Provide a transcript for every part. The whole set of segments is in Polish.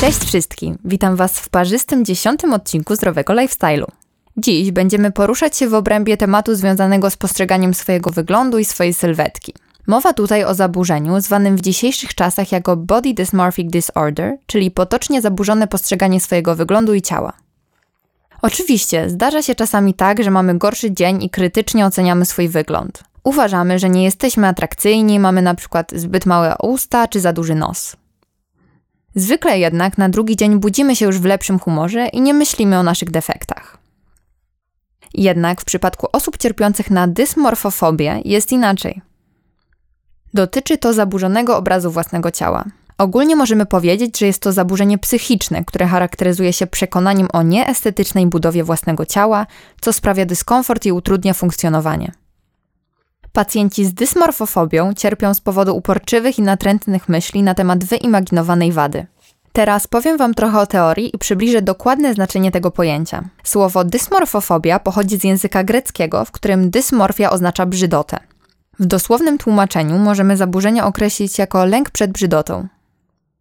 Cześć wszystkim! Witam Was w parzystym dziesiątym odcinku Zdrowego Lifestyle'u. Dziś będziemy poruszać się w obrębie tematu związanego z postrzeganiem swojego wyglądu i swojej sylwetki. Mowa tutaj o zaburzeniu zwanym w dzisiejszych czasach jako Body Dysmorphic Disorder, czyli potocznie zaburzone postrzeganie swojego wyglądu i ciała. Oczywiście, zdarza się czasami tak, że mamy gorszy dzień i krytycznie oceniamy swój wygląd. Uważamy, że nie jesteśmy atrakcyjni, mamy na przykład zbyt małe usta czy za duży nos. Zwykle jednak na drugi dzień budzimy się już w lepszym humorze i nie myślimy o naszych defektach. Jednak w przypadku osób cierpiących na dysmorfofobię jest inaczej. Dotyczy to zaburzonego obrazu własnego ciała. Ogólnie możemy powiedzieć, że jest to zaburzenie psychiczne, które charakteryzuje się przekonaniem o nieestetycznej budowie własnego ciała, co sprawia dyskomfort i utrudnia funkcjonowanie. Pacjenci z dysmorfofobią cierpią z powodu uporczywych i natrętnych myśli na temat wyimaginowanej wady. Teraz powiem Wam trochę o teorii i przybliżę dokładne znaczenie tego pojęcia. Słowo dysmorfofobia pochodzi z języka greckiego, w którym dysmorfia oznacza brzydotę. W dosłownym tłumaczeniu możemy zaburzenie określić jako lęk przed brzydotą.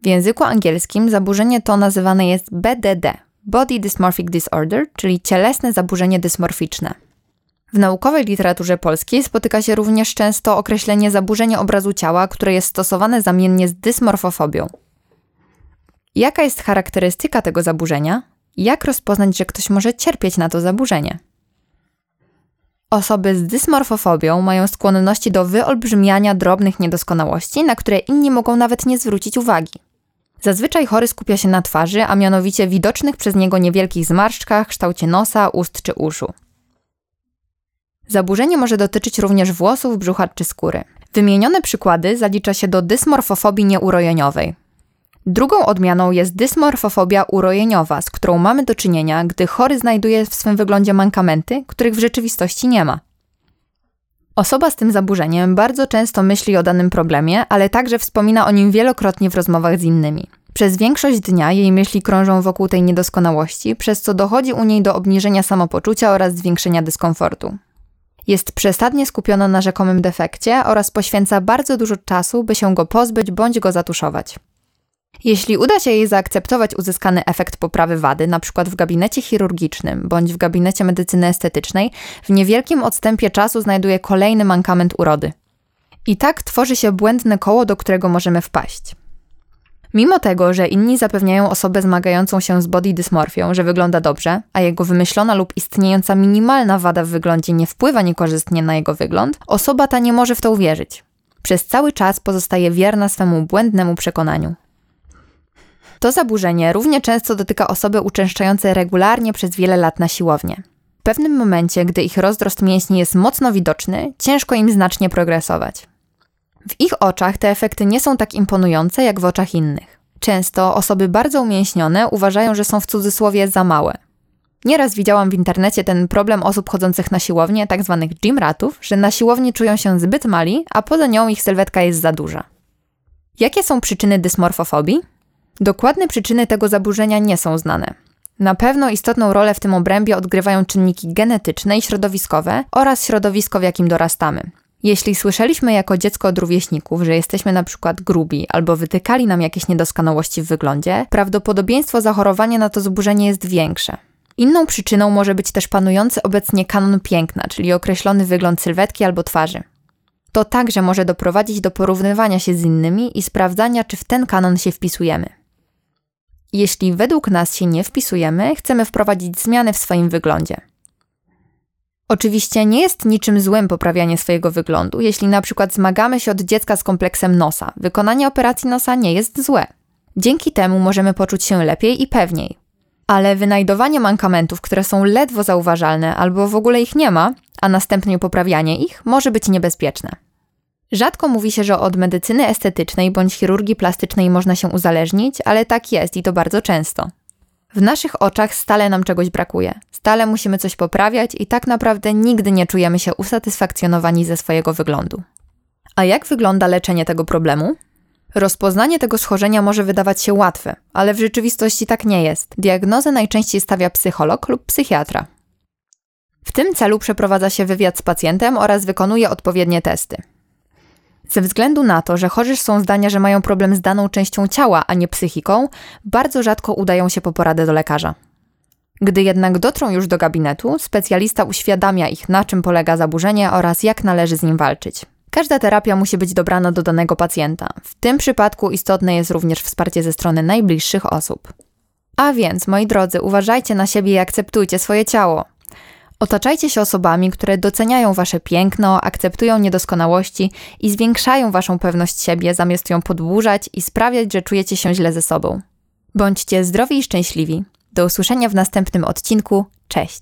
W języku angielskim zaburzenie to nazywane jest BDD Body Dysmorphic Disorder, czyli cielesne zaburzenie dysmorficzne. W naukowej literaturze polskiej spotyka się również często określenie zaburzenia obrazu ciała, które jest stosowane zamiennie z dysmorfofobią. Jaka jest charakterystyka tego zaburzenia? Jak rozpoznać, że ktoś może cierpieć na to zaburzenie? Osoby z dysmorfofobią mają skłonności do wyolbrzymiania drobnych niedoskonałości, na które inni mogą nawet nie zwrócić uwagi. Zazwyczaj chory skupia się na twarzy, a mianowicie widocznych przez niego niewielkich zmarszczkach, kształcie nosa, ust czy uszu. Zaburzenie może dotyczyć również włosów, brzucha czy skóry. Wymienione przykłady zalicza się do dysmorfofobii nieurojeniowej. Drugą odmianą jest dysmorfofobia urojeniowa, z którą mamy do czynienia, gdy chory znajduje w swym wyglądzie mankamenty, których w rzeczywistości nie ma. Osoba z tym zaburzeniem bardzo często myśli o danym problemie, ale także wspomina o nim wielokrotnie w rozmowach z innymi. Przez większość dnia jej myśli krążą wokół tej niedoskonałości, przez co dochodzi u niej do obniżenia samopoczucia oraz zwiększenia dyskomfortu. Jest przesadnie skupiona na rzekomym defekcie oraz poświęca bardzo dużo czasu, by się go pozbyć bądź go zatuszować. Jeśli uda się jej zaakceptować uzyskany efekt poprawy wady, np. w gabinecie chirurgicznym bądź w gabinecie medycyny estetycznej, w niewielkim odstępie czasu znajduje kolejny mankament urody. I tak tworzy się błędne koło, do którego możemy wpaść. Mimo tego, że inni zapewniają osobę zmagającą się z body dysmorfią, że wygląda dobrze, a jego wymyślona lub istniejąca minimalna wada w wyglądzie nie wpływa niekorzystnie na jego wygląd, osoba ta nie może w to uwierzyć. Przez cały czas pozostaje wierna swemu błędnemu przekonaniu. To zaburzenie równie często dotyka osoby uczęszczające regularnie przez wiele lat na siłownię. W pewnym momencie, gdy ich rozdrost mięśni jest mocno widoczny, ciężko im znacznie progresować. W ich oczach te efekty nie są tak imponujące jak w oczach innych. Często osoby bardzo umięśnione uważają, że są w cudzysłowie za małe. Nieraz widziałam w internecie ten problem osób chodzących na siłownię, tak zwanych gymratów, że na siłowni czują się zbyt mali, a poza nią ich sylwetka jest za duża. Jakie są przyczyny dysmorfofobii? Dokładne przyczyny tego zaburzenia nie są znane. Na pewno istotną rolę w tym obrębie odgrywają czynniki genetyczne i środowiskowe oraz środowisko, w jakim dorastamy. Jeśli słyszeliśmy jako dziecko od rówieśników, że jesteśmy na przykład grubi albo wytykali nam jakieś niedoskonałości w wyglądzie, prawdopodobieństwo zachorowania na to zaburzenie jest większe. Inną przyczyną może być też panujący obecnie kanon piękna, czyli określony wygląd sylwetki albo twarzy. To także może doprowadzić do porównywania się z innymi i sprawdzania, czy w ten kanon się wpisujemy. Jeśli według nas się nie wpisujemy, chcemy wprowadzić zmiany w swoim wyglądzie. Oczywiście nie jest niczym złym poprawianie swojego wyglądu, jeśli na przykład zmagamy się od dziecka z kompleksem nosa. Wykonanie operacji nosa nie jest złe. Dzięki temu możemy poczuć się lepiej i pewniej. Ale wynajdowanie mankamentów, które są ledwo zauważalne albo w ogóle ich nie ma, a następnie poprawianie ich może być niebezpieczne. Rzadko mówi się, że od medycyny estetycznej bądź chirurgii plastycznej można się uzależnić, ale tak jest i to bardzo często. W naszych oczach stale nam czegoś brakuje, stale musimy coś poprawiać i tak naprawdę nigdy nie czujemy się usatysfakcjonowani ze swojego wyglądu. A jak wygląda leczenie tego problemu? Rozpoznanie tego schorzenia może wydawać się łatwe, ale w rzeczywistości tak nie jest. Diagnozę najczęściej stawia psycholog lub psychiatra. W tym celu przeprowadza się wywiad z pacjentem oraz wykonuje odpowiednie testy. Ze względu na to, że chorzy są zdania, że mają problem z daną częścią ciała, a nie psychiką, bardzo rzadko udają się po poradę do lekarza. Gdy jednak dotrą już do gabinetu, specjalista uświadamia ich, na czym polega zaburzenie oraz jak należy z nim walczyć. Każda terapia musi być dobrana do danego pacjenta. W tym przypadku istotne jest również wsparcie ze strony najbliższych osób. A więc, moi drodzy, uważajcie na siebie i akceptujcie swoje ciało. Otaczajcie się osobami, które doceniają wasze piękno, akceptują niedoskonałości i zwiększają waszą pewność siebie, zamiast ją podłużać i sprawiać, że czujecie się źle ze sobą. Bądźcie zdrowi i szczęśliwi. Do usłyszenia w następnym odcinku. Cześć!